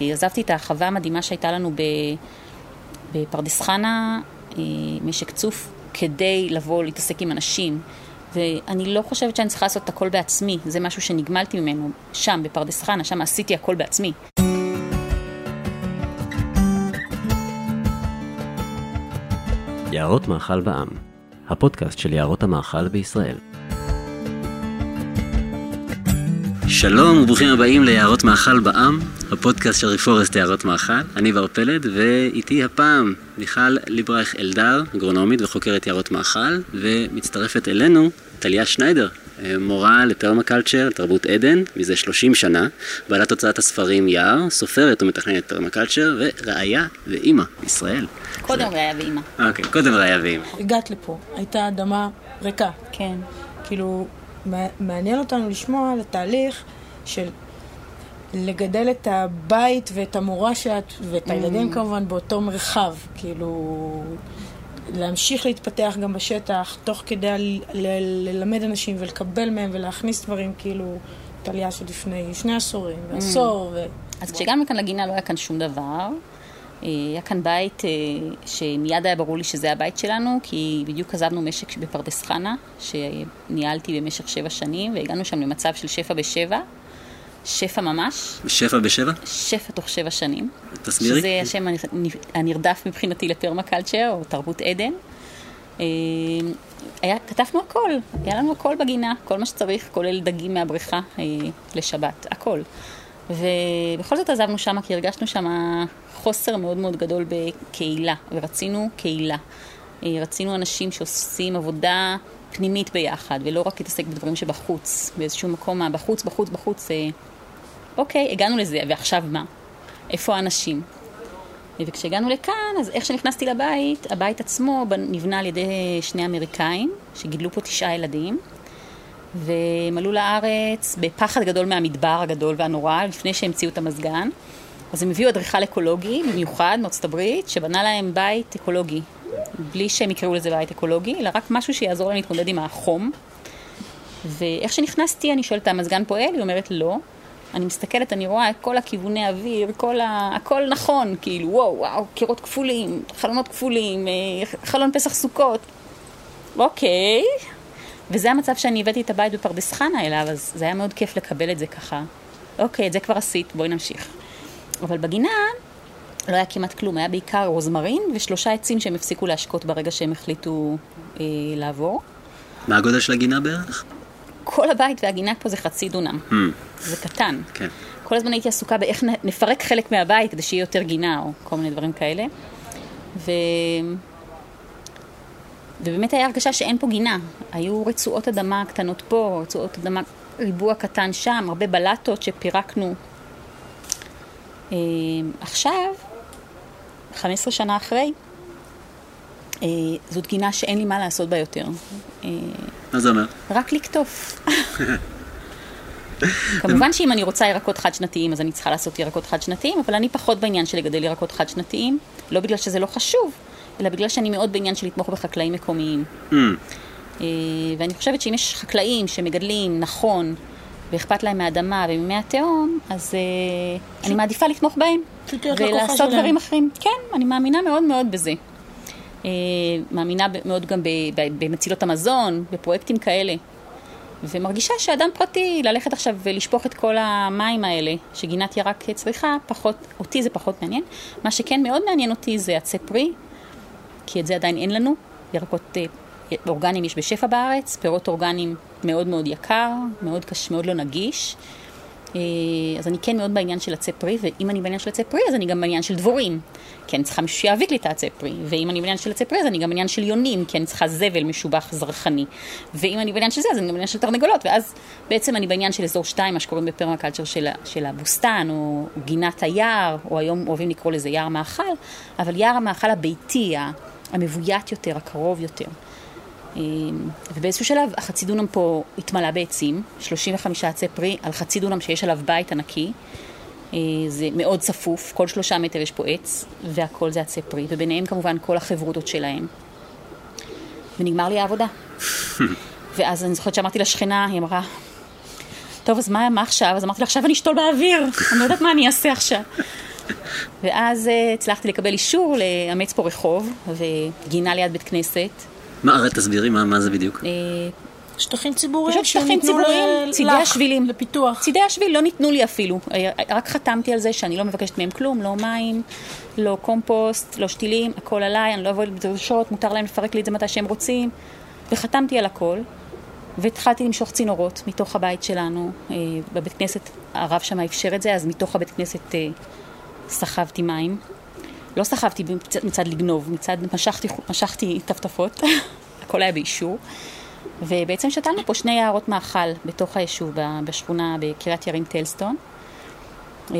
עזבתי את החווה המדהימה שהייתה לנו בפרדס חנה, אה, משק צוף, כדי לבוא להתעסק עם אנשים. ואני לא חושבת שאני צריכה לעשות את הכל בעצמי, זה משהו שנגמלתי ממנו שם, בפרדס חנה, שם עשיתי הכל בעצמי. יערות מאכל בעם, הפודקאסט של יערות המאכל בישראל. שלום וברוכים הבאים ליערות מאכל בעם, הפודקאסט של רפורסט יערות מאכל. אני בר פלד, ואיתי הפעם מיכל ליברייך אלדר, אגרונומית וחוקרת יערות מאכל, ומצטרפת אלינו טליה שניידר, מורה לפרמקלצ'ר, תרבות עדן, מזה 30 שנה, בעלת הוצאת הספרים יער, סופרת ומתכננת פרמקלצ'ר, וראיה ואימא בישראל. קודם ראיה ואימא. אוקיי, קודם ראיה ואימא. הגעת לפה, הייתה אדמה ריקה. כן. כאילו, מעניין אותנו לשמוע על התהליך של לגדל את הבית ואת המורה שאת, ואת הילדים Mm. כמובן באותו מרחב. כאילו, להמשיך להתפתח גם בשטח, תוך כדי ל- ל- ללמד אנשים ולקבל מהם ולהכניס דברים, כאילו, טליה של לפני שני עשורים, ועשור, ו... אז כשהגענו לכאן לגינה לא היה כאן שום דבר. אה, היה כאן בית אה, שמיד היה ברור לי שזה הבית שלנו, כי בדיוק עזבנו משק בפרדס חנה, שניהלתי במשך שבע שנים, והגענו שם למצב של שפע בשבע, שפע ממש, שפע בשבע? שפע תוך שבע שנים. תסבירי. שזה השם הנרדף מבחינתי לפרמקלצ'ר, או תרבות עדן. אה, היה, כתבנו הכל, היה לנו הכל בגינה, כל מה שצריך, כולל דגים מהבריכה לשבת, הכל. ובכל זאת עזבנו שם, כי הרגשנו שם חוסר מאוד מאוד גדול בקהילה, ורצינו קהילה. אה, רצינו אנשים שעושים עבודה פנימית ביחד, ולא רק להתעסק בדברים שבחוץ, באיזשהו מקום, מה, בחוץ, בחוץ, בחוץ. אה, אוקיי, הגענו לזה, ועכשיו מה? איפה האנשים? וכשהגענו לכאן, אז איך שנכנסתי לבית, הבית עצמו נבנה על ידי שני אמריקאים, שגידלו פה תשעה ילדים, והם עלו לארץ בפחד גדול מהמדבר הגדול והנורא, לפני שהמציאו את המזגן. אז הם הביאו אדריכל אקולוגי, במיוחד מארצות הברית, שבנה להם בית אקולוגי. בלי שהם יקראו לזה בית אקולוגי, אלא רק משהו שיעזור להם להתמודד עם החום. ואיך שנכנסתי, אני שואלת, המזגן פועל? היא אומרת, לא. אני מסתכלת, אני רואה את כל הכיווני אוויר, כל ה... הכל נכון, כאילו, וואו, וואו, קירות כפולים, חלונות כפולים, אה, חלון פסח סוכות. אוקיי. וזה המצב שאני הבאתי את הבית בפרדס חנה אליו, אז זה היה מאוד כיף לקבל את זה ככה. אוקיי, את זה כבר עשית, בואי נמשיך. אבל בגינה לא היה כמעט כלום, היה בעיקר רוזמרין ושלושה עצים שהם הפסיקו להשקות ברגע שהם החליטו אה, לעבור. מה הגודל של הגינה בערך? כל הבית והגינה פה זה חצי דונם. Hmm, זה קטן. כן. כל הזמן הייתי עסוקה באיך נפרק חלק מהבית כדי שיהיה יותר גינה או כל מיני דברים כאלה. ו... ובאמת היה הרגשה שאין פה גינה. היו רצועות אדמה קטנות פה, רצועות אדמה, ריבוע קטן שם, הרבה בלטות שפירקנו. אה, עכשיו, 15 שנה אחרי, אה, זאת גינה שאין לי מה לעשות בה יותר. אה, מה זה אומר? רק לקטוף. כמובן שאם אני רוצה ירקות חד-שנתיים, אז אני צריכה לעשות ירקות חד-שנתיים, אבל אני פחות בעניין של לגדל ירקות חד-שנתיים, לא בגלל שזה לא חשוב, אלא בגלל שאני מאוד בעניין של לתמוך בחקלאים מקומיים. Hmm, אה, ואני חושבת שאם יש חקלאים שמגדלים נכון, ואכפת להם מהאדמה וממי התהום, אז אה, אני מעדיפה לתמוך בהם. ולעשות. דברים אחרים. כן, אני מאמינה מאוד מאוד בזה. אה, מאמינה מאוד גם במצילות המזון, בפרויקטים כאלה. ומרגישה שאדם פרטי, ללכת עכשיו ולשפוך את כל המים האלה שגינת ירק צריכה, פחות, אותי זה פחות מעניין. מה שכן מאוד מעניין אותי זה עצי פרי, כי את זה עדיין אין לנו. ירקות אה, אורגניים יש בשפע בארץ, פירות אורגניים מאוד מאוד יקר, מאוד קשה, מאוד לא נגיש. אה, אז אני כן מאוד בעניין של עצי פרי, ואם אני בעניין של עצי פרי, אז אני גם בעניין של דבורים. כי אני צריכה מישהו שיאביק לי את העצי פרי. ואם אני בעניין של עצי פרי, אז אני גם בעניין של יונים, כי אני צריכה זבל משובח זרחני. ואם אני בעניין של זה, אז אני גם בעניין של תרנגולות. ואז בעצם אני בעניין של אזור 2, מה שקוראים בפרמקלצ'ר של, של הבוסתן, או גינת היער, או היום אוהבים לקרוא לזה יער מאכל, אבל יער המאכל הביתי, המבוית יותר, הקרוב יותר. אה, ובאיזשהו שלב החצי דונם פה התמלא בעצים, 35 עצי פרי על חצי דונם שיש עליו בית ענקי. אה, זה מאוד צפוף, כל שלושה מטר יש פה עץ, והכל זה עצי פרי, וביניהם כמובן כל החברותות שלהם. ונגמר לי העבודה. ואז אני זוכרת שאמרתי לשכנה, היא אמרה, טוב, אז מה, מה עכשיו? אז אמרתי לה, עכשיו אני אשתול באוויר, אני לא יודעת מה אני אעשה עכשיו. ואז אה, הצלחתי לקבל אישור לאמץ פה רחוב וגינה ליד בית כנסת. מה, הרי תסבירי מה, מה זה בדיוק. אה, שטחים ציבוריים פשוט שטחים ציבוריים, ל- צידי השבילים. לפיתוח. צידי השביל לא ניתנו לי אפילו. אה, רק חתמתי על זה שאני לא מבקשת מהם כלום, לא מים, לא קומפוסט, לא שתילים, הכל עליי, אני לא אבוא בדרישות, מותר להם לפרק לי את זה מתי שהם רוצים. וחתמתי על הכל, והתחלתי למשוך צינורות מתוך הבית שלנו. אה, בבית כנסת, הרב שם אפשר את זה, אז מתוך הבית כנסת סחבתי מים. לא סחבתי מצד, מצד לגנוב, מצד משכתי, משכתי טפטפות, הכל היה באישור. ובעצם שתלנו פה שני יערות מאכל בתוך היישוב, בשכונה בקריית ירים טלסטון. אה,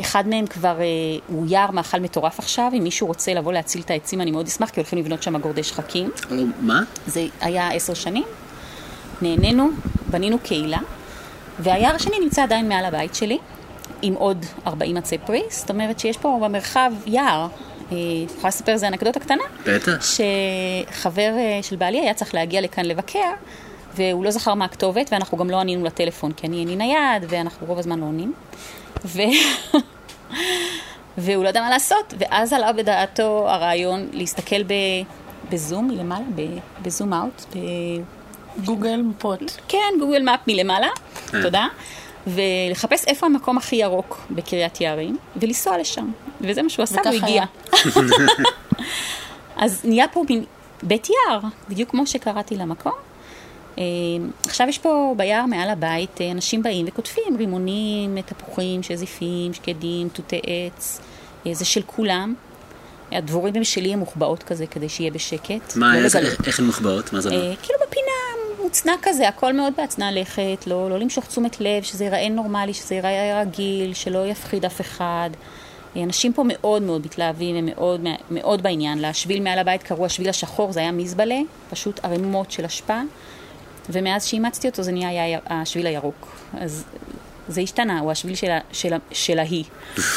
אחד מהם כבר, אה, הוא יער מאכל מטורף עכשיו, אם מישהו רוצה לבוא להציל את העצים, אני מאוד אשמח, כי הולכים לבנות שם גורדי שחקים. או, מה? זה היה עשר שנים, נהנינו, בנינו קהילה, והיער השני נמצא עדיין מעל הבית שלי, עם עוד 40 עצי פרי, זאת אומרת שיש פה במרחב יער. אה, יכולה לספר איזה אנקדוטה קטנה? בטח. שחבר אה, של בעלי היה צריך להגיע לכאן לבקר, והוא לא זכר מה הכתובת, ואנחנו גם לא ענינו לטלפון, כי אני אין לי נייד, ואנחנו רוב הזמן לא עונים. ו... והוא לא ידע מה לעשות, ואז עלה בדעתו הרעיון להסתכל ב... בזום מלמעלה, ב... בזום אאוט, ב... גוגל מפות. כן, גוגל מאפ מלמעלה, אה. תודה, ולחפש איפה המקום הכי ירוק בקריית יערים, ולנסוע לשם. וזה מה שהוא עשה, והוא הגיע. אז נהיה פה מין בית יער, בדיוק כמו שקראתי למקום. אה, עכשיו יש פה ביער מעל הבית, אה, אנשים באים וכותבים רימונים, תפוחים, שזיפים, שקדים, תותי עץ, אה, זה של כולם. הדבורים הם שלי, הם מוחבאות כזה, כדי שיהיה בשקט. מה, לא. איך הן מוחבאות? מה זה אומר? כאילו בפינה מוצנע כזה, הכל מאוד בהצנע לכת, לא, לא למשוך תשומת לב, שזה ייראה נורמלי, שזה ייראה רגיל, שלא יפחיד אף אחד. אה, אנשים פה מאוד מאוד מתלהבים, הם מאוד, מאוד בעניין. לשביל מעל הבית קראו השביל השחור, זה היה מזבלה, פשוט ערימות של אשפה, ומאז שאימצתי אותו זה נהיה היה השביל הירוק. אז זה השתנה, הוא השביל של, של, של ההיא,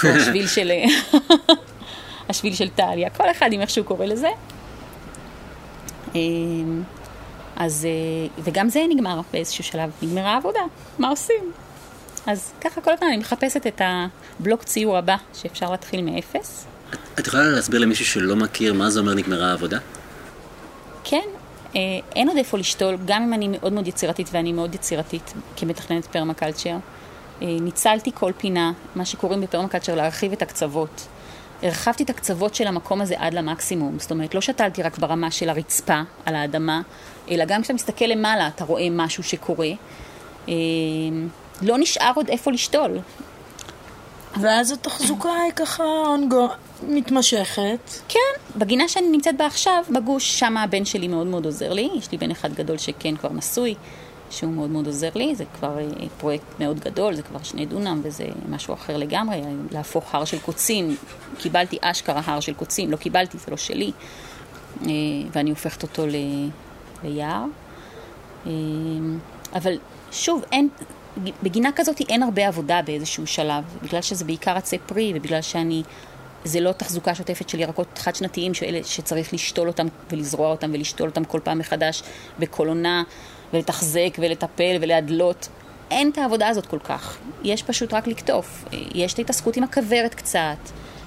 או השביל של... השביל של טליה, כל אחד עם איך שהוא קורא לזה. אז, אה, וגם זה נגמר באיזשהו שלב, נגמרה העבודה, מה עושים? אז ככה כל הזמן אני מחפשת את הבלוק ציור הבא שאפשר להתחיל מאפס. את יכולה להסביר למישהו שלא מכיר מה זה אומר נגמרה העבודה? כן, אה, אין עוד איפה לשתול, גם אם אני מאוד מאוד יצירתית, ואני מאוד יצירתית כמתכננת פרמקלצ'ר. אה, ניצלתי כל פינה, מה שקוראים בפרמקלצ'ר להרחיב את הקצוות. הרחבתי את הקצוות של המקום הזה עד למקסימום. זאת אומרת, לא שתלתי רק ברמה של הרצפה, על האדמה, אלא גם כשאתה מסתכל למעלה, אתה רואה משהו שקורה. אה, לא נשאר עוד איפה לשתול. ואז התחזוקה היא ככה אונגו, מתמשכת. כן, בגינה שאני נמצאת בה עכשיו, בגוש, שם הבן שלי מאוד מאוד עוזר לי. יש לי בן אחד גדול שכן כבר נשוי, שהוא מאוד מאוד עוזר לי. זה כבר אה, פרויקט מאוד גדול, זה כבר שני דונם וזה משהו אחר לגמרי. להפוך הר של קוצים, קיבלתי אשכרה הר של קוצים, לא קיבלתי, זה לא שלי. אה, ואני הופכת אותו ל... ליער. אה, אבל שוב, אין, בגינה כזאת אין הרבה עבודה באיזשהו שלב, בגלל שזה בעיקר עצי פרי, ובגלל שאני, זה לא תחזוקה שוטפת של ירקות חד-שנתיים, שאלה שצריך לשתול אותם ולזרוע אותם ולשתול אותם כל פעם מחדש בכל עונה, ולתחזק ולטפל ולהדלות. אין את העבודה הזאת כל כך. יש פשוט רק לקטוף. יש את ההתעסקות עם הכוורת קצת.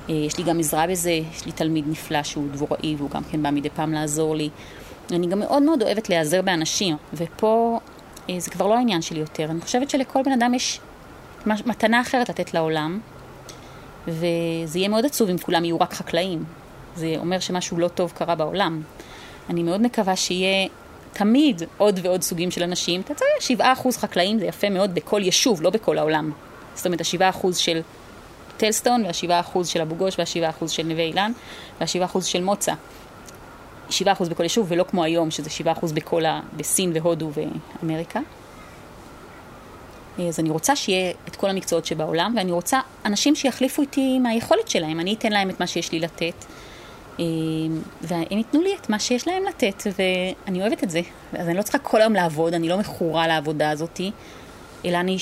יש לי גם עזרה בזה, יש לי תלמיד נפלא שהוא דבוראי, והוא גם כן בא מדי פעם לעזור לי. אני גם מאוד מאוד אוהבת להיעזר באנשים, ופה אה, זה כבר לא העניין שלי יותר. אני חושבת שלכל בן אדם יש מתנה אחרת לתת לעולם, וזה יהיה מאוד עצוב אם כולם יהיו רק חקלאים. זה אומר שמשהו לא טוב קרה בעולם. אני מאוד מקווה שיהיה תמיד עוד ועוד סוגים של אנשים. אתה צריך, שבעה אחוז חקלאים זה יפה מאוד בכל יישוב, לא בכל העולם. זאת אומרת, השבעה אחוז של טלסטון, והשבעה אחוז של אבו גוש, והשבעה אחוז של נווה אילן, והשבעה אחוז של מוצא. 7% בכל יישוב, ולא כמו היום, שזה 7% בכל ה... בסין והודו ואמריקה. אז אני רוצה שיהיה את כל המקצועות שבעולם, ואני רוצה אנשים שיחליפו איתי מהיכולת שלהם. אני אתן להם את מה שיש לי לתת, והם ייתנו לי את מה שיש להם לתת, ואני אוהבת את זה. אז אני לא צריכה כל היום לעבוד, אני לא מכורה לעבודה הזאתי, אלא אני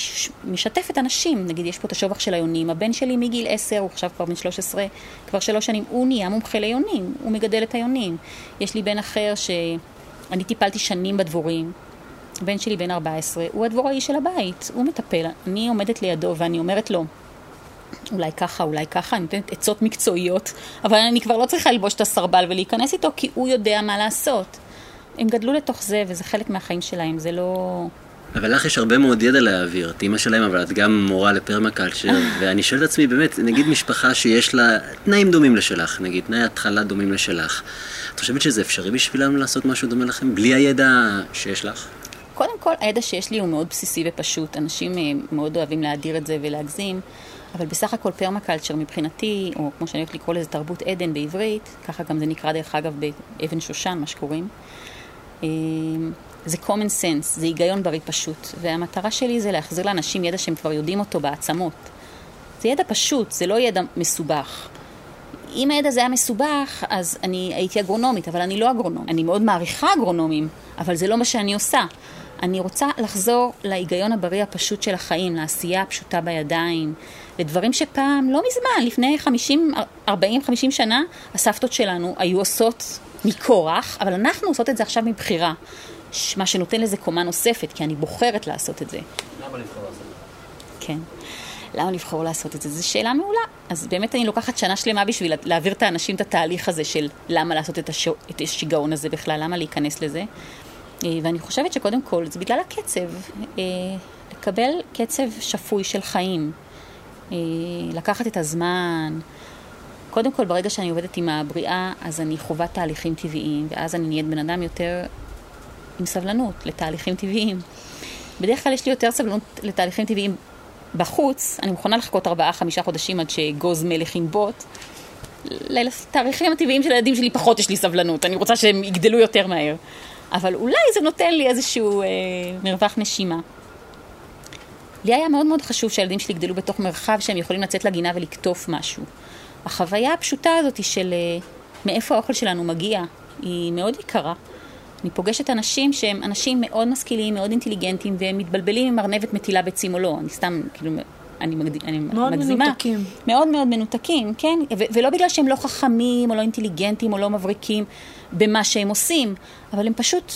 משתפת אנשים. נגיד, יש פה את השובח של היונים. הבן שלי מגיל 10, הוא עכשיו כבר בן 13, כבר שלוש שנים, הוא נהיה מומחה ליונים, הוא מגדל את היונים. יש לי בן אחר שאני טיפלתי שנים בדבורים. הבן שלי בן 14, הוא הדבוראי של הבית, הוא מטפל. אני עומדת לידו ואני אומרת לו, אולי ככה, אולי ככה, אני נותנת עצות מקצועיות, אבל אני כבר לא צריכה ללבוש את הסרבל ולהיכנס איתו, כי הוא יודע מה לעשות. הם גדלו לתוך זה, וזה חלק מהחיים שלהם, זה לא... אבל לך יש הרבה מאוד ידע להעביר, את אימא שלהם, אבל את גם מורה לפרמקלצ'ר, ואני שואל את עצמי, באמת, נגיד משפחה שיש לה תנאים דומים לשלך, נגיד, תנאי התחלה דומים לשלך, את חושבת שזה אפשרי בשבילם לעשות משהו דומה לכם, בלי הידע שיש לך? קודם כל, הידע שיש לי הוא מאוד בסיסי ופשוט. אנשים אה, מאוד אוהבים להדיר את זה ולהגזים, אבל בסך הכל פרמקלצ'ר מבחינתי, או כמו שאני אוהבת לקרוא לזה תרבות עדן בעברית, ככה גם זה נקרא דרך אגב באבן שושן, מה שקוראים. אה, זה common sense, זה היגיון בריא פשוט, והמטרה שלי זה להחזיר לאנשים ידע שהם כבר יודעים אותו בעצמות. זה ידע פשוט, זה לא ידע מסובך. אם הידע זה היה מסובך, אז אני הייתי אגרונומית, אבל אני לא אגרונום. אני מאוד מעריכה אגרונומים, אבל זה לא מה שאני עושה. אני רוצה לחזור להיגיון הבריא הפשוט של החיים, לעשייה הפשוטה בידיים, לדברים שפעם, לא מזמן, לפני 50, 40, 50 שנה, הסבתות שלנו היו עושות מכורח, אבל אנחנו עושות את זה עכשיו מבחירה. מה שנותן לזה קומה נוספת, כי אני בוחרת לעשות את זה. למה לבחור לעשות את זה? כן. למה לבחור לעשות את זה? זו שאלה מעולה. אז באמת אני לוקחת שנה שלמה בשביל להעביר את האנשים את התהליך הזה של למה לעשות את, הש... את השיגעון הזה בכלל, למה להיכנס לזה. אה, ואני חושבת שקודם כל זה בגלל הקצב. אה, לקבל קצב שפוי של חיים. אה, לקחת את הזמן. קודם כל, ברגע שאני עובדת עם הבריאה, אז אני חווה תהליכים טבעיים, ואז אני נהיית בן אדם יותר עם סבלנות לתהליכים טבעיים. בדרך כלל יש לי יותר סבלנות לתהליכים טבעיים בחוץ, אני מוכנה לחכות ארבעה-חמישה חודשים עד שגוז מלך ינבוט. לתאריכים הטבעיים של הילדים שלי פחות יש לי סבלנות, אני רוצה שהם יגדלו יותר מהר. אבל אולי זה נותן לי איזשהו אה, מרווח נשימה. לי היה מאוד מאוד חשוב שהילדים שלי יגדלו בתוך מרחב שהם יכולים לצאת לגינה ולקטוף משהו. החוויה הפשוטה הזאת של אה, מאיפה האוכל שלנו מגיע, היא מאוד יקרה. אני פוגשת אנשים שהם אנשים מאוד משכילים, מאוד אינטליגנטים, והם מתבלבלים עם ארנבת מטילה ביצים או לא. אני סתם, כאילו, אני, מגד... אני מאוד מגזימה. מאוד מנותקים. מאוד מאוד מנותקים, כן. ו- ולא בגלל שהם לא חכמים, או לא אינטליגנטים, או לא מבריקים במה שהם עושים, אבל הם פשוט,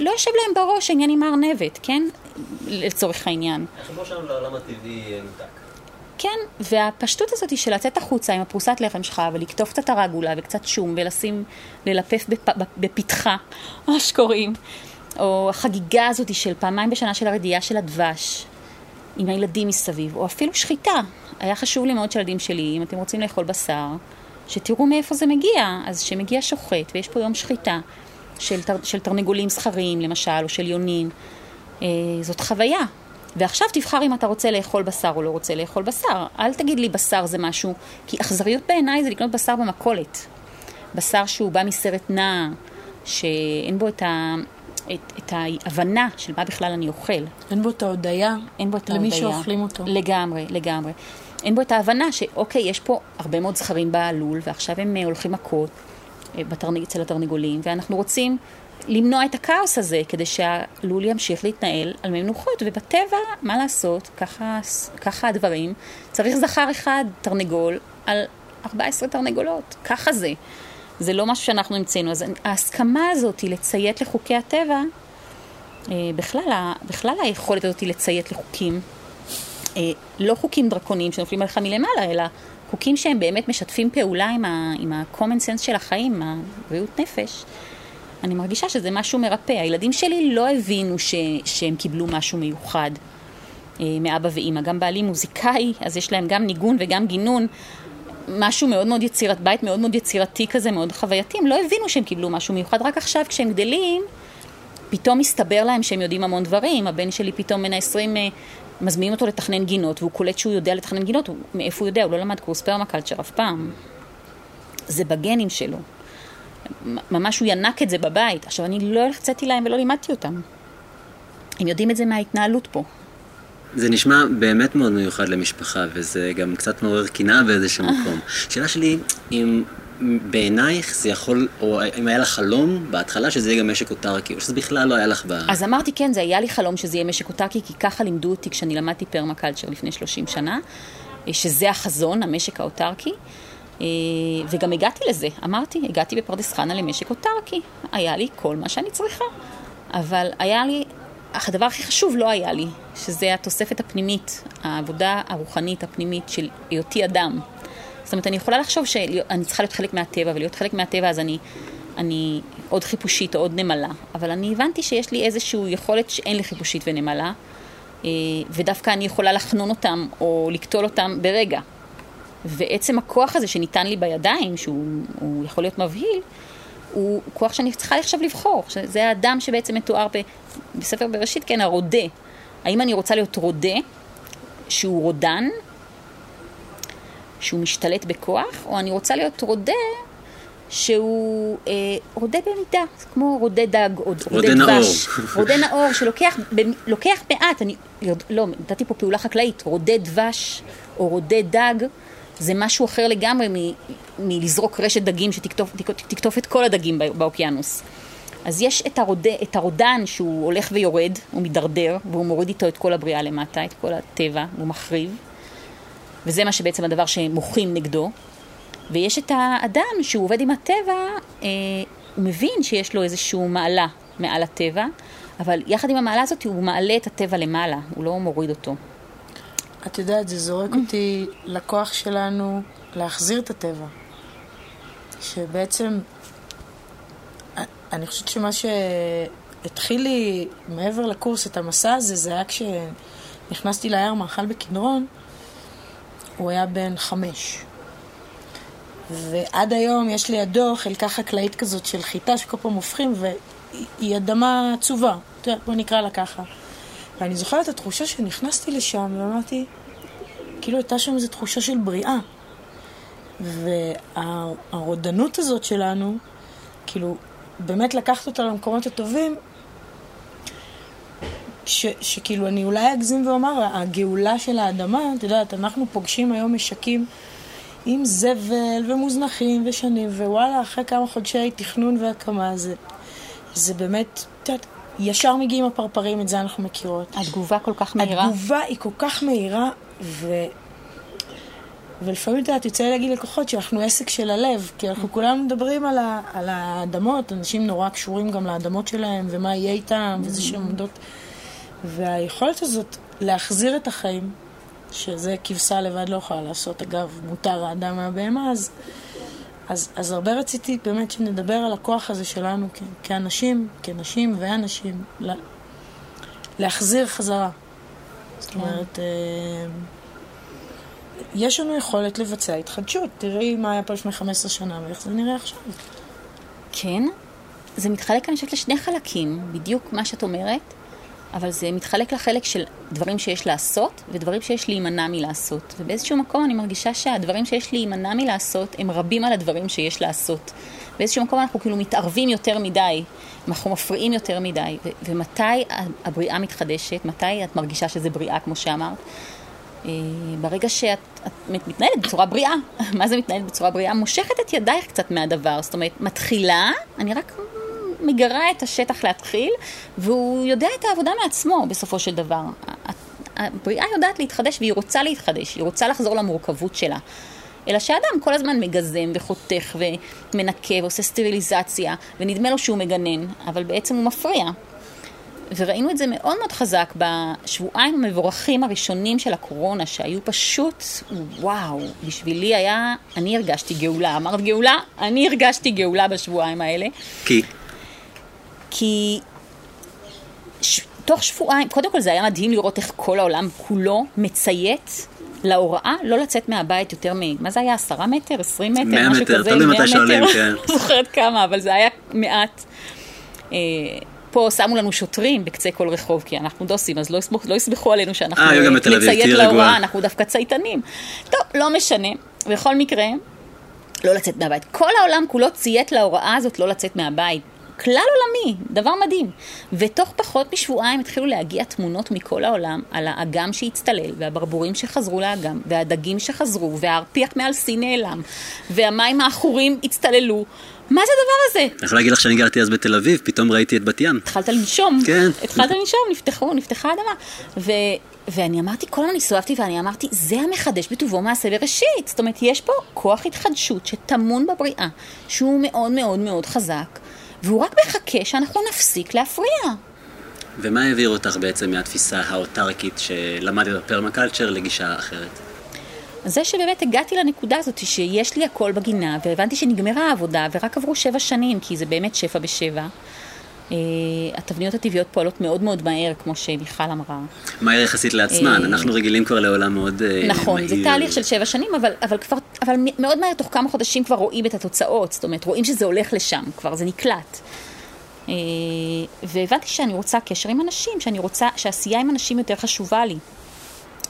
לא יושב להם בראש העניין עם הארנבת, כן? לצורך העניין. החיבור שלנו לעולם הטבעי נותק. כן, והפשטות הזאת של לצאת החוצה עם הפרוסת לחם שלך ולקטוף קצת הרגולה וקצת שום ולשים, ללפף בפ, בפתחה, מה שקוראים, או החגיגה הזאת של פעמיים בשנה של הרדיעה של הדבש עם הילדים מסביב, או אפילו שחיטה. היה חשוב לי מאוד שהילדים שלי, אם אתם רוצים לאכול בשר, שתראו מאיפה זה מגיע. אז שמגיע שוחט ויש פה יום שחיטה של, של תרנגולים זכרים למשל, או של יונים, אה, זאת חוויה. ועכשיו תבחר אם אתה רוצה לאכול בשר או לא רוצה לאכול בשר. אל תגיד לי בשר זה משהו, כי אכזריות בעיניי זה לקנות בשר במכולת. בשר שהוא בא מסרט נע, שאין בו את, ה, את, את ההבנה של מה בכלל אני אוכל. אין בו את ההודיה. אין בו את ההודיה. למי שאוכלים אותו. לגמרי, לגמרי. אין בו את ההבנה שאוקיי, יש פה הרבה מאוד זכרים בלול, ועכשיו הם אה, הולכים מכות אה, בתרנג, אצל התרנגולים, ואנחנו רוצים למנוע את הכאוס הזה, כדי שהלול ימשיך להתנהל על מנוחות, ובטבע, מה לעשות, ככה, ככה הדברים, צריך זכר אחד, תרנגול, על 14 תרנגולות, ככה זה. זה לא משהו שאנחנו המצאנו. אז ההסכמה הזאת היא לציית לחוקי הטבע, אה, בכלל, בכלל היכולת הזאת היא לציית לחוקים, אה, לא חוקים דרקוניים שנופלים עליך מלמעלה, אלא חוקים שהם באמת משתפים פעולה עם ה-common sense של החיים, עם הבריאות נפש. אני מרגישה שזה משהו מרפא. הילדים שלי לא הבינו ש, שהם קיבלו משהו מיוחד אה, מאבא ואימא. גם בעלי מוזיקאי, אז יש להם גם ניגון וגם גינון. משהו מאוד מאוד יצירת, בית מאוד מאוד יצירתי כזה, מאוד חווייתי. הם לא הבינו שהם קיבלו משהו מיוחד, רק עכשיו כשהם גדלים, פתאום מסתבר להם שהם יודעים המון דברים. הבן שלי פתאום בן ה-20 אה, מזמינים אותו לתכנן גינות, והוא קולט שהוא יודע לתכנן גינות, הוא, מאיפה הוא יודע? הוא לא למד קורס פרמקלצ'ר אף פעם. זה בגנים שלו. ממש הוא ינק את זה בבית. עכשיו, אני לא הרציתי להם ולא לימדתי אותם. הם יודעים את זה מההתנהלות פה. זה נשמע באמת מאוד מיוחד למשפחה, וזה גם קצת מעורר קנאה באיזשהו מקום. שאלה שלי, אם בעינייך זה יכול, או אם היה לך חלום בהתחלה שזה יהיה גם משק אוטרקי, או שזה בכלל לא היה לך ב... אז אמרתי כן, זה היה לי חלום שזה יהיה משק אוטרקי, כי ככה לימדו אותי כשאני למדתי פרמקלצ'ר לפני 30 שנה, שזה החזון, המשק האוטרקי. אה, וגם הגעתי לזה, אמרתי, הגעתי בפרדס חנה למשק אוטרקי, היה לי כל מה שאני צריכה. אבל היה לי הדבר הכי חשוב לא היה לי, שזה התוספת הפנימית, העבודה הרוחנית הפנימית של היותי אדם. זאת אומרת, אני יכולה לחשוב שאני צריכה להיות חלק מהטבע, ולהיות חלק מהטבע אז אני, אני עוד חיפושית או עוד נמלה, אבל אני הבנתי שיש לי איזושהי יכולת שאין לי חיפושית ונמלה, אה, ודווקא אני יכולה לחנון אותם או לקטול אותם ברגע. ועצם הכוח הזה שניתן לי בידיים, שהוא יכול להיות מבהיל, הוא כוח שאני צריכה עכשיו לבחור. זה האדם שבעצם מתואר ב, בספר בראשית, כן, הרודה. האם אני רוצה להיות רודה, שהוא רודן, שהוא משתלט בכוח, או אני רוצה להיות רודה שהוא אה, רודה במידה, כמו רודה דג או רודה, רודה דבש. רודה נאור, שלוקח מעט, אני לא, נתתי פה פעולה חקלאית, רודה דבש או רודה דג. זה משהו אחר לגמרי מ- מלזרוק רשת דגים שתקטוף את כל הדגים באוקיינוס. אז יש את, הרוד, את הרודן שהוא הולך ויורד, הוא מידרדר, והוא מוריד איתו את כל הבריאה למטה, את כל הטבע, הוא מחריב. וזה מה שבעצם הדבר שמוחים נגדו. ויש את האדם שהוא עובד עם הטבע, אה, הוא מבין שיש לו איזושהי מעלה מעל הטבע, אבל יחד עם המעלה הזאת הוא מעלה את הטבע למעלה, הוא לא מוריד אותו. את יודעת, זה זורק אותי לכוח שלנו להחזיר את הטבע. שבעצם, אני חושבת שמה שהתחיל לי מעבר לקורס את המסע הזה, זה היה כשנכנסתי ליער מאכל בקדרון, הוא היה בן חמש. ועד היום יש לידו חלקה חקלאית כזאת של חיטה שכל פעם הופכים, והיא אדמה עצובה, בוא נקרא לה ככה. ואני זוכרת את התחושה שנכנסתי לשם ואמרתי, כאילו הייתה שם איזו תחושה של בריאה. והרודנות הזאת שלנו, כאילו, באמת לקחת אותה למקומות הטובים, ש, שכאילו אני אולי אגזים ואומר, הגאולה של האדמה, את יודעת, אנחנו פוגשים היום משקים עם זבל ומוזנחים ושנים, ווואלה, אחרי כמה חודשי תכנון והקמה, זה, זה באמת, את יודעת, ישר מגיעים הפרפרים, את זה אנחנו מכירות. התגובה כל כך מהירה. התגובה היא כל כך מהירה, ו... ולפעמים, את יודעת, יוצא לי להגיד לקוחות שאנחנו עסק של הלב, כי אנחנו כולנו מדברים על, ה... על האדמות, אנשים נורא קשורים גם לאדמות שלהם, ומה יהיה איתם, וזה שהן עומדות... והיכולת הזאת להחזיר את החיים, שזה כבשה לבד לא יכולה לעשות, אגב, מותר האדם מהבהמה, אז... אז, אז הרבה רציתי באמת שנדבר על הכוח הזה שלנו כ, כאנשים, כנשים ואנשים, לה, להחזיר חזרה. זאת כן. אומרת, אה, יש לנו יכולת לבצע התחדשות. תראי מה היה פה לפני 15 שנה ואיך זה נראה עכשיו. כן, זה מתחלק, אני חושבת, לשני חלקים, בדיוק מה שאת אומרת. אבל זה מתחלק לחלק של דברים שיש לעשות ודברים שיש להימנע מלעשות. ובאיזשהו מקום אני מרגישה שהדברים שיש להימנע מלעשות הם רבים על הדברים שיש לעשות. באיזשהו מקום אנחנו כאילו מתערבים יותר מדי, אנחנו מפריעים יותר מדי. ו- ומתי הבריאה מתחדשת? מתי את מרגישה שזה בריאה, כמו שאמרת? אה, ברגע שאת מתנהלת בצורה בריאה. מה זה מתנהלת בצורה בריאה? מושכת את ידייך קצת מהדבר. זאת אומרת, מתחילה, אני רק מגרה את השטח להתחיל, והוא יודע את העבודה מעצמו בסופו של דבר. הבריאה יודעת להתחדש והיא רוצה להתחדש, היא רוצה לחזור למורכבות שלה. אלא שאדם כל הזמן מגזם וחותך ומנקה ועושה סטריליזציה, ונדמה לו שהוא מגנן, אבל בעצם הוא מפריע. וראינו את זה מאוד מאוד חזק בשבועיים המבורכים הראשונים של הקורונה, שהיו פשוט, וואו, בשבילי היה, אני הרגשתי גאולה. אמרת גאולה? אני הרגשתי גאולה בשבועיים האלה. כי? כי ש... תוך שבועיים, קודם כל זה היה מדהים לראות איך כל העולם כולו מציית להוראה לא לצאת מהבית יותר מ... מה זה היה? עשרה מטר? עשרים מטר? מאה מטר, תלוי מתי שואלים, כן. לא זוכרת כמה, אבל זה היה מעט. אה, פה שמו לנו שוטרים בקצה כל רחוב, כי אנחנו דוסים, אז לא, יסמכו, לא יסמכו עלינו שאנחנו אה, נציית להוראה, אנחנו דווקא צייתנים. טוב, לא משנה. בכל מקרה, לא לצאת מהבית. כל העולם כולו ציית להוראה הזאת לא לצאת מהבית. כלל עולמי, דבר מדהים. ותוך פחות משבועיים התחילו להגיע תמונות מכל העולם על האגם שהצטלל, והברבורים שחזרו לאגם, והדגים שחזרו, והארפיח מעל סין נעלם, והמים העכורים הצטללו. מה זה הדבר הזה? אני יכול להגיד לך שאני גרתי אז בתל אביב, פתאום ראיתי את בת ים. התחלת לנשום. כן. התחלת לנשום, נפתחו, נפתחה האדמה. ו... ואני אמרתי, כל הזמן הסתובבתי ואני אמרתי, זה המחדש בטובו מעשה בראשית. זאת אומרת, יש פה כוח התחדשות שטמון בבריאה, שהוא מאוד מאוד מאוד חזק, והוא רק מחכה שאנחנו נפסיק להפריע. ומה העביר אותך בעצם מהתפיסה האוטרקית שלמדת בפרמקלצ'ר לגישה אחרת? זה שבאמת הגעתי לנקודה הזאת שיש לי הכל בגינה, והבנתי שנגמרה העבודה, ורק עברו שבע שנים, כי זה באמת שפע בשבע. Uh, התבניות הטבעיות פועלות מאוד מאוד מהר, כמו שמיכל אמרה. מהר יחסית לעצמן, אה, אנחנו רגילים כבר לעולם מאוד uh, נכון, מהיר. זה תהליך של שבע שנים, אבל, אבל, כבר, אבל מאוד מהר, תוך כמה חודשים כבר רואים את התוצאות, זאת אומרת, רואים שזה הולך לשם, כבר זה נקלט. והבנתי שאני רוצה קשר עם אנשים, שאני רוצה, שעשייה עם אנשים יותר חשובה לי.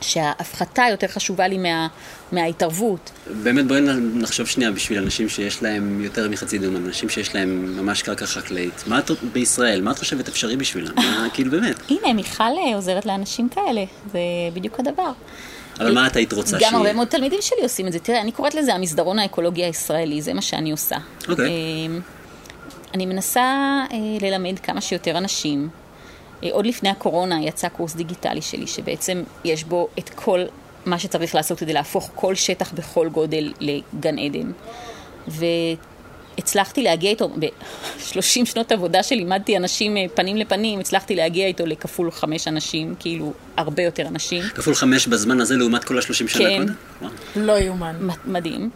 שההפחתה יותר חשובה לי מה, מההתערבות. באמת בואי נחשוב שנייה בשביל אנשים שיש להם יותר מחצי דונם, אנשים שיש להם ממש קרקע חקלאית. מה את בישראל? מה את חושבת אפשרי בשבילם? מה, כאילו באמת. הנה, מיכל אה, עוזרת לאנשים כאלה, זה בדיוק הדבר. אבל מה את היית רוצה שיהיה? גם הרבה מאוד תלמידים שלי עושים את זה. תראה, אני קוראת לזה המסדרון האקולוגי הישראלי, זה מה שאני עושה. אוקיי. אני מנסה אה, ללמד כמה שיותר אנשים עוד לפני הקורונה יצא קורס דיגיטלי שלי, שבעצם יש בו את כל מה שצריך לעשות כדי להפוך כל שטח בכל גודל לגן עדן. והצלחתי להגיע איתו, ב-30 שנות עבודה שלימדתי אנשים אה, פנים לפנים, הצלחתי להגיע איתו לכפול חמש אנשים, כאילו הרבה יותר אנשים. כפול חמש בזמן הזה לעומת כל השלושים שנה כן. קודם? לא יאומן. מדהים.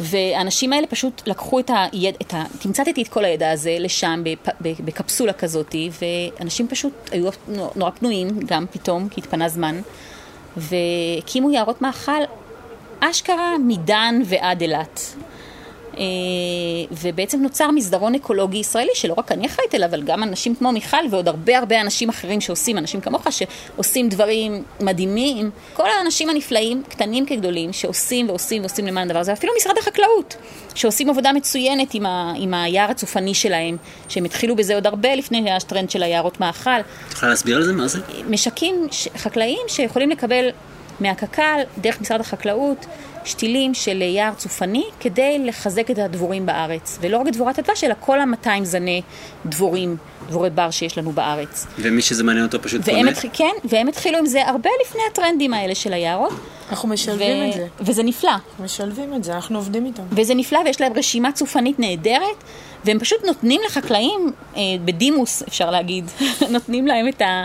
והאנשים האלה פשוט לקחו את הידע, את ה... תמצתתי את כל הידע הזה לשם בקפסולה כזאת, ואנשים פשוט היו נורא פנויים, גם פתאום, כי התפנה זמן, והקימו יערות מאכל אשכרה מדן ועד אילת. אה, ובעצם נוצר מסדרון אקולוגי ישראלי, שלא רק אני אחראית אליו, אבל גם אנשים כמו מיכל ועוד הרבה הרבה אנשים אחרים שעושים, אנשים כמוך, שעושים דברים מדהימים. כל האנשים הנפלאים, קטנים כגדולים, שעושים ועושים ועושים למען הדבר הזה, אפילו משרד החקלאות, שעושים עבודה מצוינת עם, ה, עם היער הצופני שלהם, שהם התחילו בזה עוד הרבה לפני הטרנד של היערות מאכל. את יכולה להסביר על זה? מה זה? משקים חקלאיים שיכולים לקבל מהקק"ל, דרך משרד החקלאות, שתילים של יער צופני כדי לחזק את הדבורים בארץ. ולא רק את דבורת הדבש, אלא כל ה-200 זני דבורים, דבורי בר שיש לנו בארץ. ומי שזה מעניין אותו פשוט קונה? התח... כן, והם התחילו עם זה הרבה לפני הטרנדים האלה של היערות. אנחנו משלבים ו... את זה. וזה נפלא. משלבים את זה, אנחנו עובדים איתם. וזה נפלא, ויש להם רשימה צופנית נהדרת, והם פשוט נותנים לחקלאים, אה, בדימוס אפשר להגיד, נותנים להם את, ה,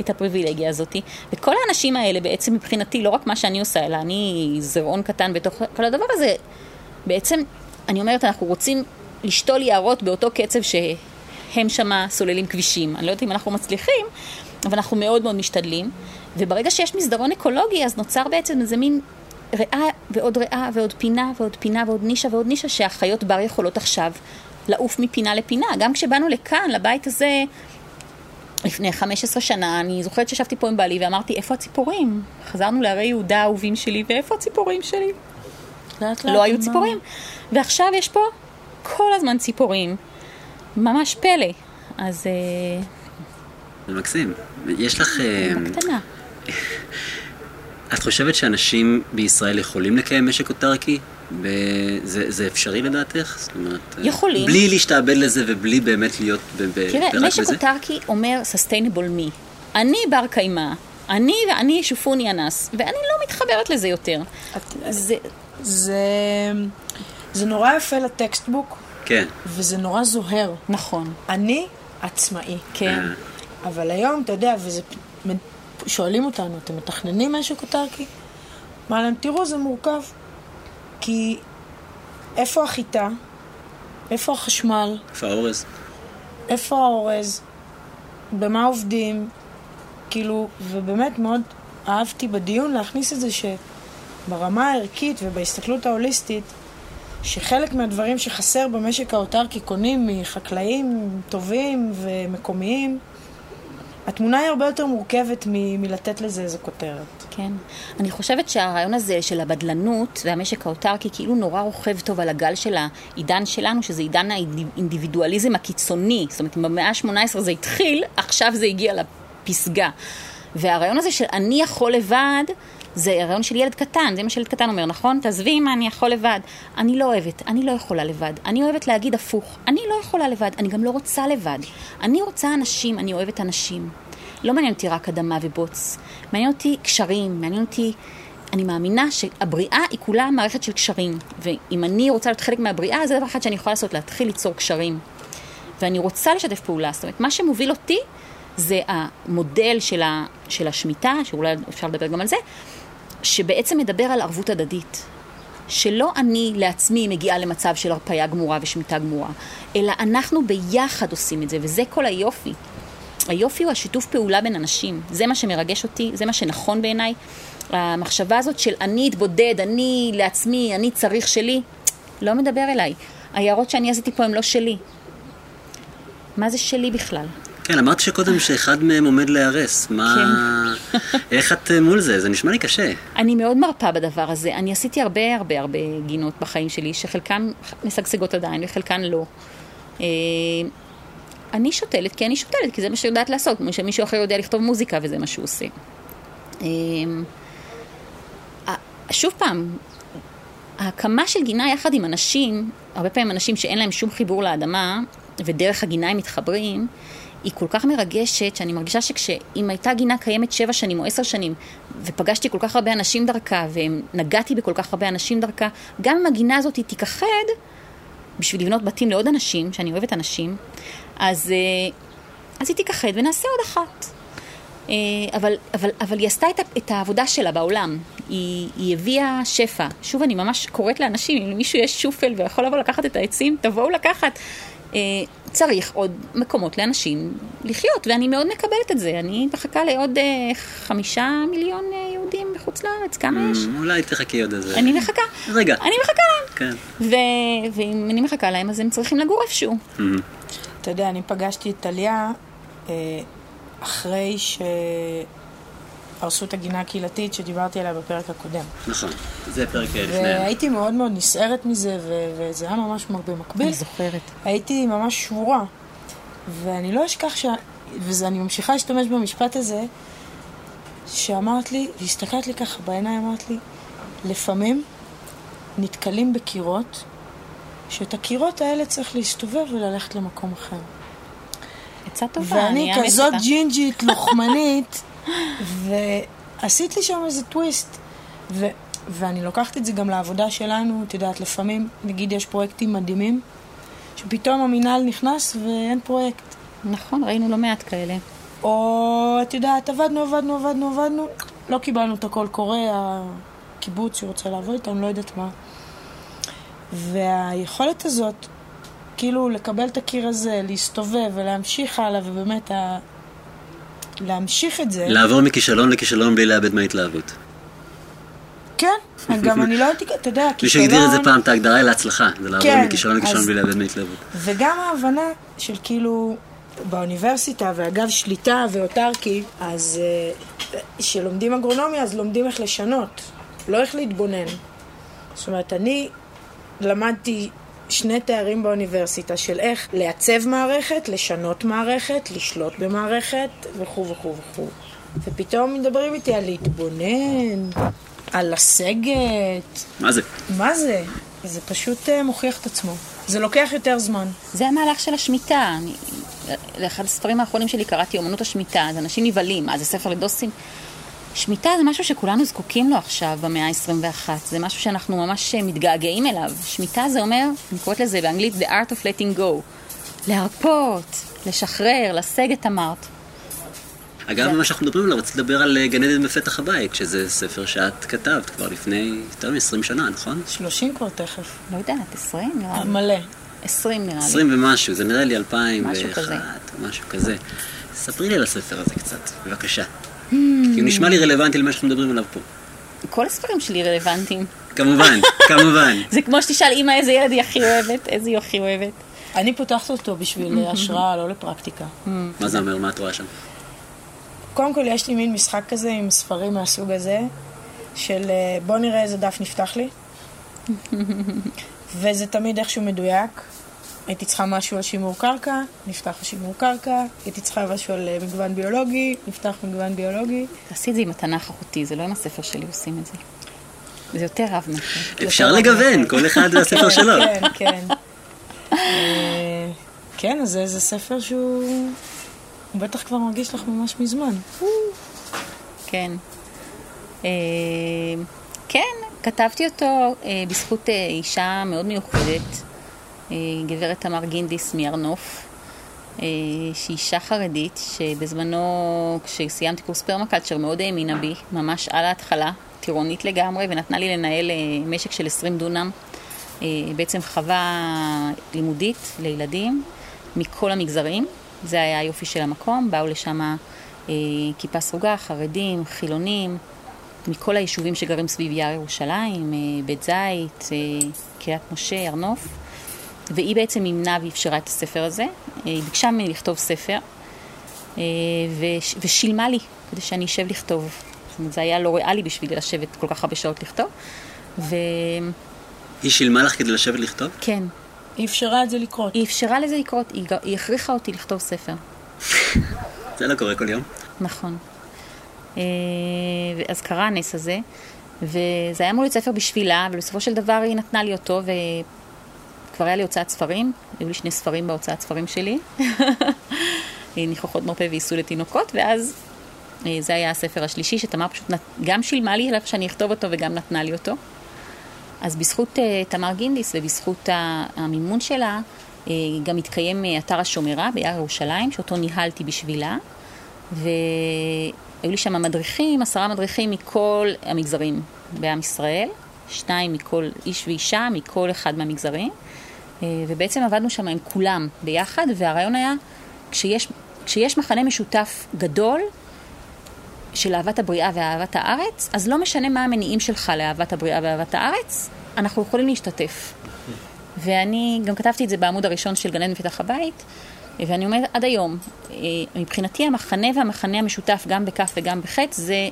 את הפריבילגיה הזאת. וכל האנשים האלה בעצם מבחינתי, לא רק מה שאני עושה, אלא אני זרעון קטן בתוך כל הדבר הזה, בעצם, אני אומרת, אנחנו רוצים לשתול יערות באותו קצב שהם שמה סוללים כבישים. אני לא יודעת אם אנחנו מצליחים, אבל אנחנו מאוד מאוד משתדלים. וברגע שיש מסדרון אקולוגי, אז נוצר בעצם איזה מין ריאה ועוד ריאה ועוד פינה ועוד פינה ועוד נישה ועוד נישה שהחיות בר יכולות עכשיו לעוף מפינה לפינה. גם כשבאנו לכאן, לבית הזה, לפני 15 שנה, אני זוכרת שישבתי פה עם בעלי ואמרתי, איפה הציפורים? חזרנו להרי יהודה האהובים שלי, ואיפה הציפורים שלי? לאט לאט. לא היו ציפורים. ועכשיו יש פה כל הזמן ציפורים. ממש פלא. אז... אה, זה מקסים. יש לך... אה, בקטנה. את חושבת שאנשים בישראל יכולים לקיים משק אוטרקי? זה, זה אפשרי לדעתך? זאת אומרת... יכולים. בלי להשתעבד לזה ובלי באמת להיות ב- תראה, משק אוטרקי אומר sustainable me. אני בר קיימא, אני ואני שופוני אנס, ואני לא מתחברת לזה יותר. זה, זה, זה נורא יפה לטקסטבוק, כן. וזה נורא זוהר. נכון. אני עצמאי. כן. אבל היום, אתה יודע, וזה... שואלים אותנו, אתם מתכננים משק אוטרקי? מה להם, תראו, זה מורכב. כי איפה החיטה? איפה החשמל? איפה האורז? איפה האורז? במה עובדים? כאילו, ובאמת מאוד אהבתי בדיון להכניס את זה שברמה הערכית ובהסתכלות ההוליסטית, שחלק מהדברים שחסר במשק האוטרקי קונים מחקלאים טובים ומקומיים, התמונה היא הרבה יותר מורכבת מ- מלתת לזה איזה כותרת. כן. אני חושבת שהרעיון הזה של הבדלנות והמשק האוטרקי כאילו נורא רוכב טוב על הגל של העידן שלנו, שזה עידן האינדיבידואליזם הקיצוני. זאת אומרת, במאה ה-18 זה התחיל, עכשיו זה הגיע לפסגה. והרעיון הזה של אני יכול לבד, זה הרעיון של ילד קטן, זה מה שילד קטן אומר, נכון? תעזבי מה אני יכול לבד. אני לא אוהבת, אני לא יכולה לבד. אני אוהבת להגיד הפוך, אני לא יכולה לבד, אני גם לא רוצה לבד. אני רוצה אנשים, אני אוהבת אנשים. לא מעניין אותי רק אדמה ובוץ. מעניין אותי קשרים, מעניין אותי... אני מאמינה שהבריאה היא כולה מערכת של קשרים. ואם אני רוצה להיות חלק מהבריאה, זה דבר אחד שאני יכולה לעשות, להתחיל ליצור קשרים. ואני רוצה לשתף פעולה. זאת אומרת, מה שמוביל אותי זה המודל של, ה, של השמיטה, שאולי אפשר לדבר גם על זה, שבעצם מדבר על ערבות הדדית. שלא אני לעצמי מגיעה למצב של הרפאיה גמורה ושמיטה גמורה, אלא אנחנו ביחד עושים את זה, וזה כל היופי. היופי הוא השיתוף פעולה בין אנשים. זה מה שמרגש אותי, זה מה שנכון בעיניי. המחשבה הזאת של אני אתבודד, אני לעצמי, אני צריך שלי, לא מדבר אליי. היערות שאני עשיתי פה הם לא שלי. מה זה שלי בכלל? כן, אמרת שקודם שאחד מהם עומד להיהרס. מה... כן. איך את אה, מול זה? זה נשמע לי קשה. אני מאוד מרפה בדבר הזה. אני עשיתי הרבה הרבה הרבה גינות בחיים שלי, שחלקן משגשגות עדיין וחלקן לא. אה, אני שותלת כי אני שותלת, כי זה מה שיודעת לעשות, כמו שמישהו אחר יודע לכתוב מוזיקה וזה מה שהוא עושה. אה, שוב פעם, ההקמה של גינה יחד עם אנשים, הרבה פעמים אנשים שאין להם שום חיבור לאדמה, ודרך הגינה הם מתחברים, היא כל כך מרגשת, שאני מרגישה שכשאם הייתה גינה קיימת שבע שנים או עשר שנים, ופגשתי כל כך הרבה אנשים דרכה, ונגעתי בכל כך הרבה אנשים דרכה, גם אם הגינה הזאת תיכחד, בשביל לבנות בתים לעוד אנשים, שאני אוהבת אנשים, אז, אה, אז היא תיכחד ונעשה עוד אחת. אה, אבל, אבל, אבל היא עשתה את, את העבודה שלה בעולם, היא, היא הביאה שפע. שוב, אני ממש קוראת לאנשים, אם למישהו יש שופל ויכול לבוא לקחת את העצים, תבואו לקחת. אה, צריך עוד מקומות לאנשים לחיות, ואני מאוד מקבלת את זה. אני מחכה לעוד אה, חמישה מיליון אה, יהודים בחוץ לארץ, כמה יש? אולי תחכי עוד איזה... אני מחכה. רגע. אני מחכה להם. כן. ו- ואם אני מחכה להם, אז הם צריכים לגור איפשהו. אתה יודע, אני פגשתי את טליה אה, אחרי שהרסו את הגינה הקהילתית שדיברתי עליה בפרק הקודם. נכון. זה פרק לפני. והייתי מאוד מאוד נסערת מזה, ו- וזה היה ממש במקביל. אני זוכרת. הייתי ממש שבורה. ואני לא אשכח ש... ואני ממשיכה להשתמש במשפט הזה, שאמרת לי, והסתכלת לי ככה בעיניים, אמרת לי, לפעמים נתקלים בקירות, שאת הקירות האלה צריך להסתובב וללכת למקום אחר. עצה טובה, אני ואני כזאת. ג'ינג'ית, לוחמנית, ועשית לי שם איזה טוויסט. ו... ואני לוקחת את זה גם לעבודה שלנו, את יודעת, לפעמים, נגיד יש פרויקטים מדהימים, שפתאום המינהל נכנס ואין פרויקט. נכון, ראינו לא מעט כאלה. או, את יודעת, עבדנו, עבדנו, עבדנו, עבדנו, לא קיבלנו את הקול קורא, הקיבוץ שרוצה לעבוד איתנו, לא יודעת מה. והיכולת הזאת, כאילו לקבל את הקיר הזה, להסתובב ולהמשיך הלאה, ובאמת. להמשיך את זה. לעבור מכישלון לכישלון בלי לאבד מההתלהבות. כן, גם אני לא הייתי, אתה יודע, מישהו הגדיר את זה פעם, את ההגדרה היא להצלחה. זה לעבור כן, מכישלון לכישלון אז- בלי לאבד מההתלהבות. וגם ההבנה של כאילו, באוניברסיטה, ואגב שליטה ואוטרקי, אז אה, כשלומדים אגרונומיה, אז לומדים איך לשנות, לא איך להתבונן. זאת אומרת, אני למדתי שני תארים באוניברסיטה של איך לעצב מערכת, לשנות מערכת, לשלוט במערכת, וכו' וכו' וכו'. ופתאום מדברים איתי על להתבונן, על לסגת, מה זה? מה זה? זה פשוט אה, מוכיח את עצמו. זה לוקח יותר זמן. זה המהלך של השמיטה. אני, לאחד הספרים האחרונים שלי קראתי אומנות השמיטה, אז אנשים נבהלים, מה זה ספר לדוסים? שמיטה זה משהו שכולנו זקוקים לו עכשיו במאה ה-21, זה משהו שאנחנו ממש מתגעגעים אליו. שמיטה זה אומר, אני קוראת לזה באנגלית The art of letting go. להרפות, לשחרר, לסגת אמרת. אגב, מה שאנחנו מדברים עליו, רציתי לדבר על אה, גן עדן בפתח הבית, שזה ספר שאת כתבת כבר לפני יותר מ-20 שנה, נכון? 30 כבר תכף. לא יודעת, 20 נראה לי. מלא. 20 נראה לי. 20 ומשהו, זה נראה לי 2001, משהו כזה. משהו כזה. ספרי לי על הספר הזה קצת, בבקשה. כי הוא נשמע לי רלוונטי למה שאנחנו מדברים עליו פה. כל הספרים שלי רלוונטיים. כמובן, כמובן. זה כמו שתשאל אימא איזה ילד היא הכי אוהבת, איזה היא הכי אוהבת. אני פותחת אותו בשביל השראה, לא לפרקטיקה. מה זה אומר? מה את רואה שם? קודם כל, יש לי מין משחק כזה עם ספרים מהסוג הזה, של אה, בוא נראה איזה דף נפתח לי. וזה תמיד איכשהו מדויק. הייתי צריכה משהו על שימור קרקע, נפתח שימור קרקע. הייתי צריכה משהו על אה, מגוון ביולוגי, נפתח מגוון ביולוגי. תעשי את זה עם התנ"ך החוטי, זה לא עם הספר שלי עושים את זה. זה יותר רב נכון. אפשר לגוון, כל אחד והספר שלו. כן, כן. אה, כן, אז זה ספר שהוא... הוא בטח כבר מרגיש לך ממש מזמן. כן. אה, כן, כתבתי אותו בזכות אישה מאוד מיוחדת, גברת תמר גינדיס מהר נוף. אה, שהיא אישה חרדית, שבזמנו, כשסיימתי קורס פרמקלצ'ר, מאוד האמינה בי, ממש על ההתחלה, טירונית לגמרי, ונתנה לי לנהל אה, משק של 20 דונם, אה, בעצם חווה לימודית לילדים מכל המגזרים. זה היה היופי של המקום, באו לשם כיפה סרוגה, חרדים, חילונים, מכל היישובים שגרים סביב יער ירושלים, בית זית, קריית משה, הר נוף. והיא בעצם מימנה ואפשרה את הספר הזה. אה, היא ביקשה ממני לכתוב ספר, אה, ושילמה לי כדי שאני אשב לכתוב. זאת אומרת, זה היה לא ריאלי בשבילי לשבת כל כך הרבה שעות לכתוב. ו... היא שילמה לך כדי לשבת לכתוב? כן. היא אפשרה את זה לקרות. היא אפשרה לזה לקרות, היא, היא הכריחה אותי לכתוב ספר. זה לא קורה כל יום. נכון. אה, אז קרה הנס הזה, וזה היה אמור להיות ספר בשבילה, אבל בסופו של דבר היא נתנה לי אותו, כבר היה לי הוצאת ספרים, היו לי שני ספרים בהוצאת ספרים שלי, ניחוחות מרפא ועיסו לתינוקות, ואז אה, זה היה הספר השלישי, שתמר פשוט נת... גם שילמה לי עליו שאני אכתוב אותו וגם נתנה לי אותו. אז בזכות uh, תמר גינדיס ובזכות המימון שלה, uh, גם התקיים אתר השומרה ביער ירושלים, שאותו ניהלתי בשבילה, והיו לי שם מדריכים, עשרה מדריכים מכל המגזרים בעם ישראל, שניים מכל איש ואישה, מכל אחד מהמגזרים. אה, ובעצם עבדנו שם עם כולם ביחד, והרעיון היה, כשיש, כשיש מכנה משותף גדול של אהבת הבריאה ואהבת הארץ, אז לא משנה מה המניעים שלך לאהבת הבריאה ואהבת הארץ, אנחנו יכולים להשתתף. ואני גם כתבתי את זה בעמוד הראשון של גנן מפתח הבית, ואני אומרת עד היום, אה, מבחינתי המחנה והמחנה המשותף, גם בכף וגם בחץ, זה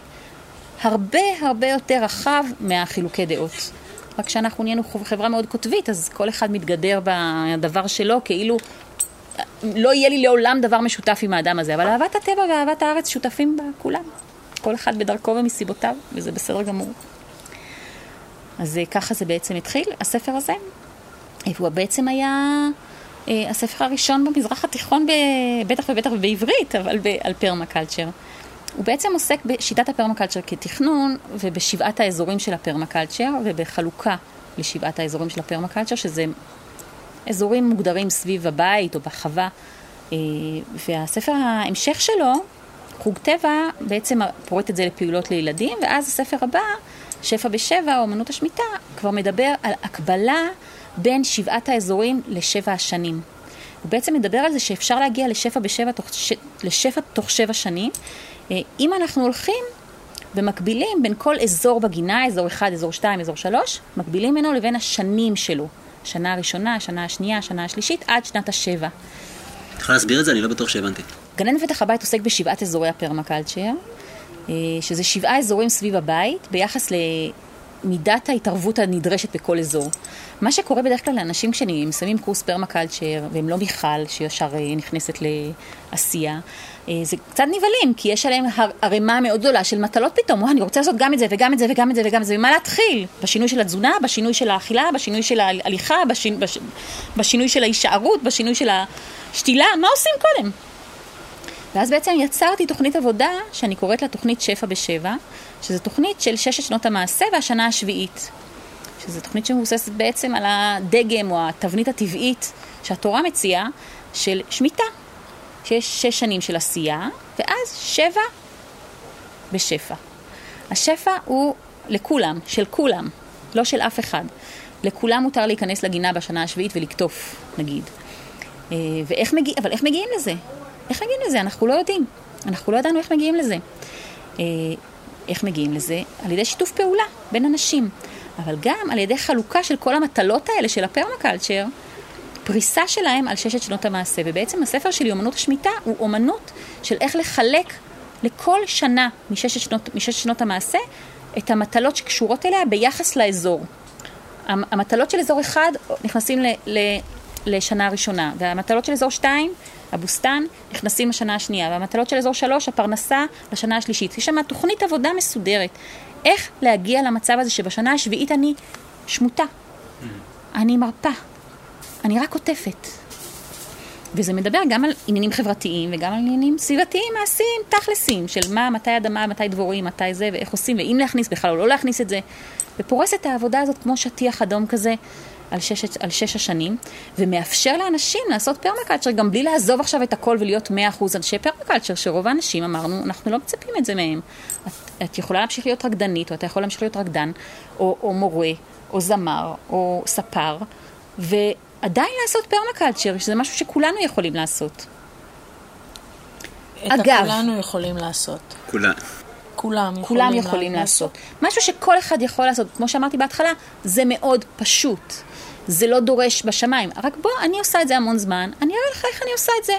הרבה הרבה יותר רחב מהחילוקי דעות. רק שאנחנו נהיינו חברה מאוד קוטבית, אז כל אחד מתגדר בדבר שלו, כאילו לא יהיה לי לעולם דבר משותף עם האדם הזה. אבל אהבת הטבע ואהבת הארץ שותפים בה כולם. כל אחד בדרכו ומסיבותיו, וזה בסדר גמור. אז אה, ככה זה בעצם התחיל, הספר הזה. והוא בעצם היה אה, הספר הראשון במזרח התיכון, בטח ובטח בעברית, אבל על פרמקלצ'ר. הוא בעצם עוסק בשיטת הפרמקלצ'ר כתכנון ובשבעת האזורים של הפרמקלצ'ר ובחלוקה לשבעת האזורים של הפרמקלצ'ר, שזה אזורים מוגדרים סביב הבית או בחווה. אה, והספר ההמשך שלו, חוג טבע, בעצם פורט את זה לפעולות לילדים, ואז הספר הבא, שפע בשבע, אומנות השמיטה, כבר מדבר על הקבלה בין שבעת האזורים לשבע השנים. הוא בעצם מדבר על זה שאפשר להגיע לשפע בשבע תוך, לשפע תוך שבע שנים, אם אנחנו הולכים ומקבילים בין כל אזור בגינה, אזור 1, אזור 2, אזור 3, מקבילים בינו לבין השנים שלו. השנה הראשונה, השנה השנייה, השנה השלישית, עד שנת השבע. את יכולה להסביר את זה? אני לא בטוח שהבנתי. גנן פתח הבית עוסק בשבעת אזורי הפרמקלצ'ר, אה, שזה שבעה אזורים סביב הבית, ביחס למידת ההתערבות הנדרשת בכל אזור. מה שקורה בדרך כלל לאנשים כשהם מסיימים קורס פרמקלצ'ר, והם לא מיכל שישר אה, נכנסת לעשייה, אה, זה קצת נבהלים, כי יש עליהם ערימה מאוד גדולה של מטלות פתאום, אני רוצה לעשות גם את זה וגם את זה וגם את זה וגם את זה, ומה להתחיל? בשינוי של התזונה, בשינוי של האכילה, בשינוי של ההליכה, בשינו, בש, בשינוי של ההישארות, בשינוי של השתילה, מה עושים קודם? ואז בעצם יצרתי תוכנית עבודה שאני קוראת לה תוכנית שפע בשבע, שזו תוכנית של ששת שנות המעשה והשנה השביעית. שזו תוכנית שמבוססת בעצם על הדגם או התבנית הטבעית שהתורה מציעה של שמיטה. שיש שש שנים של עשייה, ואז שבע בשפע. השפע הוא לכולם, של כולם, לא של אף אחד. לכולם מותר להיכנס לגינה בשנה השביעית ולקטוף, נגיד. אה, ואיך מגיע, אבל איך מגיעים לזה? איך מגיעים לזה? אנחנו לא יודעים. אנחנו לא ידענו איך מגיעים לזה. אה, איך מגיעים לזה? על ידי שיתוף פעולה בין אנשים. אבל גם על ידי חלוקה של כל המטלות האלה של הפרמקלצ'ר, פריסה שלהם על ששת שנות המעשה. ובעצם הספר שלי, אומנות השמיטה, הוא אומנות של איך לחלק לכל שנה מששת שנות, מששת שנות המעשה את המטלות שקשורות אליה ביחס לאזור. המטלות של אזור אחד נכנסים ל, ל, לשנה הראשונה, והמטלות של אזור שתיים, הבוסתן, נכנסים לשנה השנייה, והמטלות של אזור שלוש, הפרנסה, לשנה השלישית. יש שם תוכנית עבודה מסודרת. איך להגיע למצב הזה שבשנה השביעית אני שמוטה, אני מרפה, אני רק עוטפת. וזה מדבר גם על עניינים חברתיים וגם על עניינים סביבתיים, מעשיים, תכלסים, של מה, מתי אדמה, מתי דבורים, מתי זה, ואיך עושים, ואם להכניס בכלל או לא להכניס את זה. ופורס את העבודה הזאת כמו שטיח אדום כזה על שש, על שש השנים, ומאפשר לאנשים לעשות פרמקלצ'ר גם בלי לעזוב עכשיו את הכל ולהיות 100% אנשי פרמקלצ'ר, שרוב האנשים אמרנו, אנחנו לא מצפים את זה מהם. את, את יכולה להמשיך להיות רקדנית, או אתה יכול להמשיך להיות רקדן, או, או מורה, או זמר, או ספר, ועדיין לעשות פרמקלצ'ר, שזה משהו שכולנו יכולים לעשות. את אגב. כולנו יכולים לעשות. כולה. כולם יכולים, כולם יכולים לעשות. משהו שכל אחד יכול לעשות, כמו שאמרתי בהתחלה, זה מאוד פשוט. זה לא דורש בשמיים. רק בוא, אני עושה את זה המון זמן, אני אראה לך איך אני עושה את זה.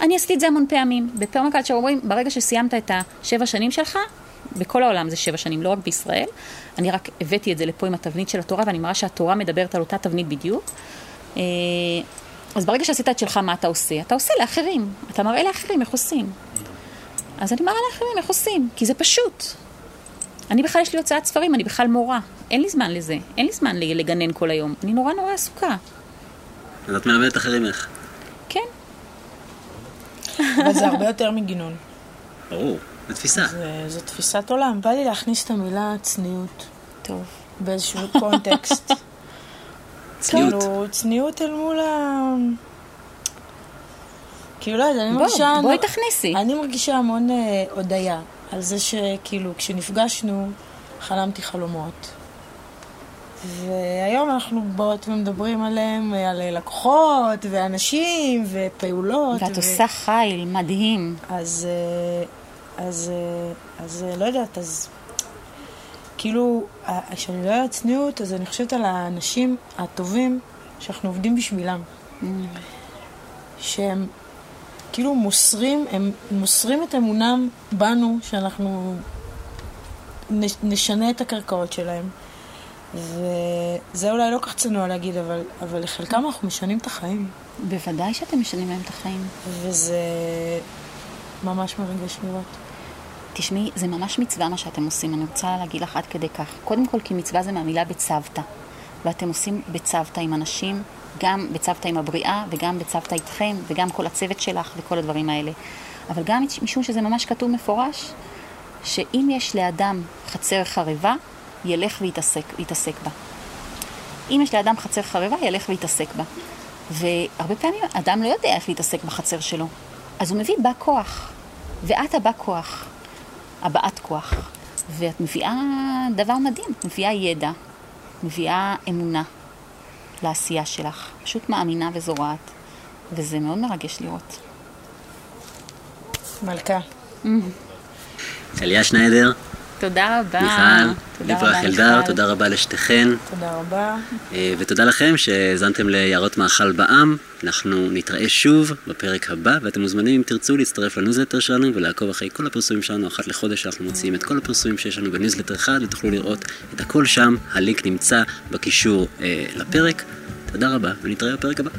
אני עשיתי את זה המון פעמים. בפרמקלצ'ר אומרים, ברגע שסיימת את השבע שנים שלך, בכל העולם זה שבע שנים, לא רק בישראל. אני רק הבאתי את זה לפה עם התבנית של התורה, ואני מראה שהתורה מדברת על אותה תבנית בדיוק. אה, אז ברגע שעשית את שלך, מה אתה עושה? אתה עושה לאחרים. אתה מראה לאחרים איך עושים. אז אני מראה לאחרים איך עושים, כי זה פשוט. אני בכלל, יש לי הוצאת ספרים, אני בכלל מורה. אין לי זמן לזה. אין לי זמן לגנן כל היום. אני נורא נורא עסוקה. אז את מלמדת אחרים איך. כן. אבל זה הרבה יותר מגינון. ברור, זו תפיסה. זה- זו תפיסת עולם. בא לי להכניס את המילה צניעות טוב. באיזשהו קונטקסט. צניעות. כאילו, צניעות אל מול ה... כאילו, לא יודעת, אני בוא, מרגישה... בואי תכניסי. אני מרגישה המון אה, הודיה על זה שכאילו, כשנפגשנו, חלמתי חלומות. והיום אנחנו באות ומדברים עליהם, אה, על לקוחות, ואנשים, ופעולות. ואת ו- עושה חיל מדהים. אז, אה, אז, אה, אז אה, לא יודעת, אז כאילו, כשאני לא יודעת צניעות, אז אני חושבת על האנשים הטובים שאנחנו עובדים בשבילם. שהם כאילו מוסרים, הם מוסרים את אמונם בנו, שאנחנו נשנה את הקרקעות שלהם. וזה אולי לא כך צנוע להגיד, אבל, אבל לחלקם אנחנו משנים את החיים. בוודאי שאתם משנים להם את החיים. וזה ממש מרגש לראות. תשמעי, זה ממש מצווה מה שאתם עושים, אני רוצה להגיד לך עד כדי כך. קודם כל, כי מצווה זה מהמילה בצוותא. ואתם עושים בצוותא עם אנשים, גם בצוותא עם הבריאה, וגם בצוותא איתכם, וגם כל הצוות שלך וכל הדברים האלה. אבל גם משום שזה ממש כתוב מפורש, שאם יש לאדם חצר חרבה, ילך ויתעסק, בה. אם יש לאדם חצר חרבה, ילך ויתעסק בה. והרבה פעמים אדם לא יודע איך להתעסק בחצר שלו. אז הוא מביא בא כוח. ואת הבא כוח. הבעת כוח. ואת מביאה דבר מדהים, את מביאה ידע, מביאה אמונה לעשייה שלך. פשוט מאמינה וזורעת. וזה מאוד מרגש לראות. מלכה. טליה שניידר, תודה רבה. מיכל, רבה, אלדר. תודה רבה לשתיכן. תודה רבה. אה, ותודה לכם שהאזנתם ליערות מאכל בעם. אנחנו נתראה שוב בפרק הבא, ואתם מוזמנים אם תרצו להצטרף לניוזלטר שלנו ולעקוב אחרי כל הפרסומים שלנו אחת לחודש. אנחנו מוציאים את כל הפרסומים שיש לנו בניוזלטר אחד, ותוכלו לראות את הכל שם. הלינק נמצא בקישור אה, לפרק. תודה רבה, ונתראה בפרק הבא.